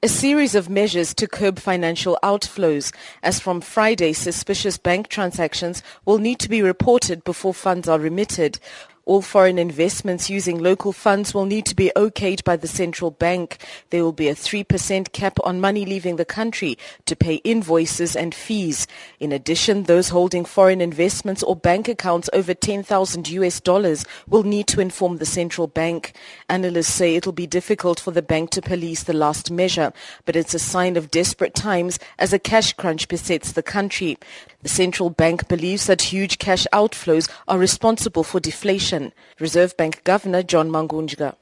A series of measures to curb financial outflows. As from Friday, suspicious bank transactions will need to be reported before funds are remitted. All foreign investments using local funds will need to be okayed by the central bank. There will be a 3% cap on money leaving the country to pay invoices and fees. In addition, those holding foreign investments or bank accounts over 10,000 US dollars will need to inform the central bank. Analysts say it'll be difficult for the bank to police the last measure, but it's a sign of desperate times as a cash crunch besets the country. The central bank believes that huge cash outflows are responsible for deflation. Reserve Bank Governor John Mangudya.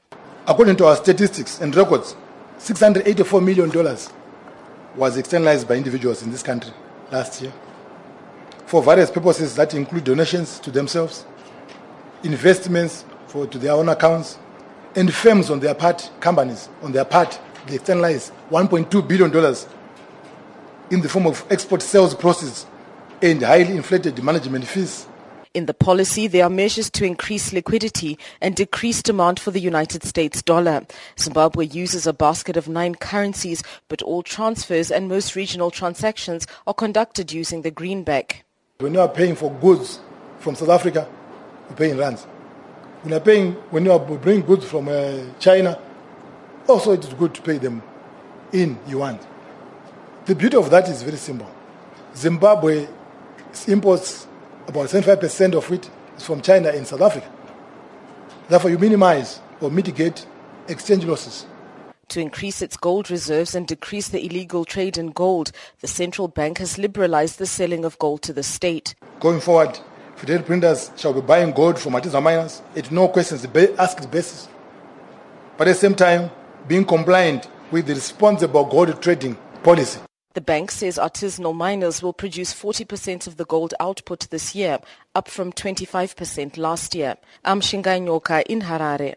According to our statistics and records, $684 million was externalized by individuals in this country last year for various purposes that include donations to themselves, investments for, to their own accounts, and firms on their part, companies on their part, they externalize $1.2 billion in the form of export sales proceeds and highly inflated management fees. In the policy, there are measures to increase liquidity and decrease demand for the United States dollar. Zimbabwe uses a basket of nine currencies, but all transfers and most regional transactions are conducted using the greenback. When you are paying for goods from South Africa, you pay in rands. When you are paying, when you are bringing goods from uh, China, also it is good to pay them in yuan. The beauty of that is very simple. Zimbabwe imports about 75% of it is from China and South Africa. Therefore, you minimize or mitigate exchange losses. To increase its gold reserves and decrease the illegal trade in gold, the central bank has liberalized the selling of gold to the state. Going forward, Fidelity printers shall be buying gold from artisanal miners at no questions asked basis, but at the same time being compliant with the responsible gold trading policy. The bank says artisanal miners will produce 40% of the gold output this year, up from 25% last year. I'm Shingai Nyoka in Harare.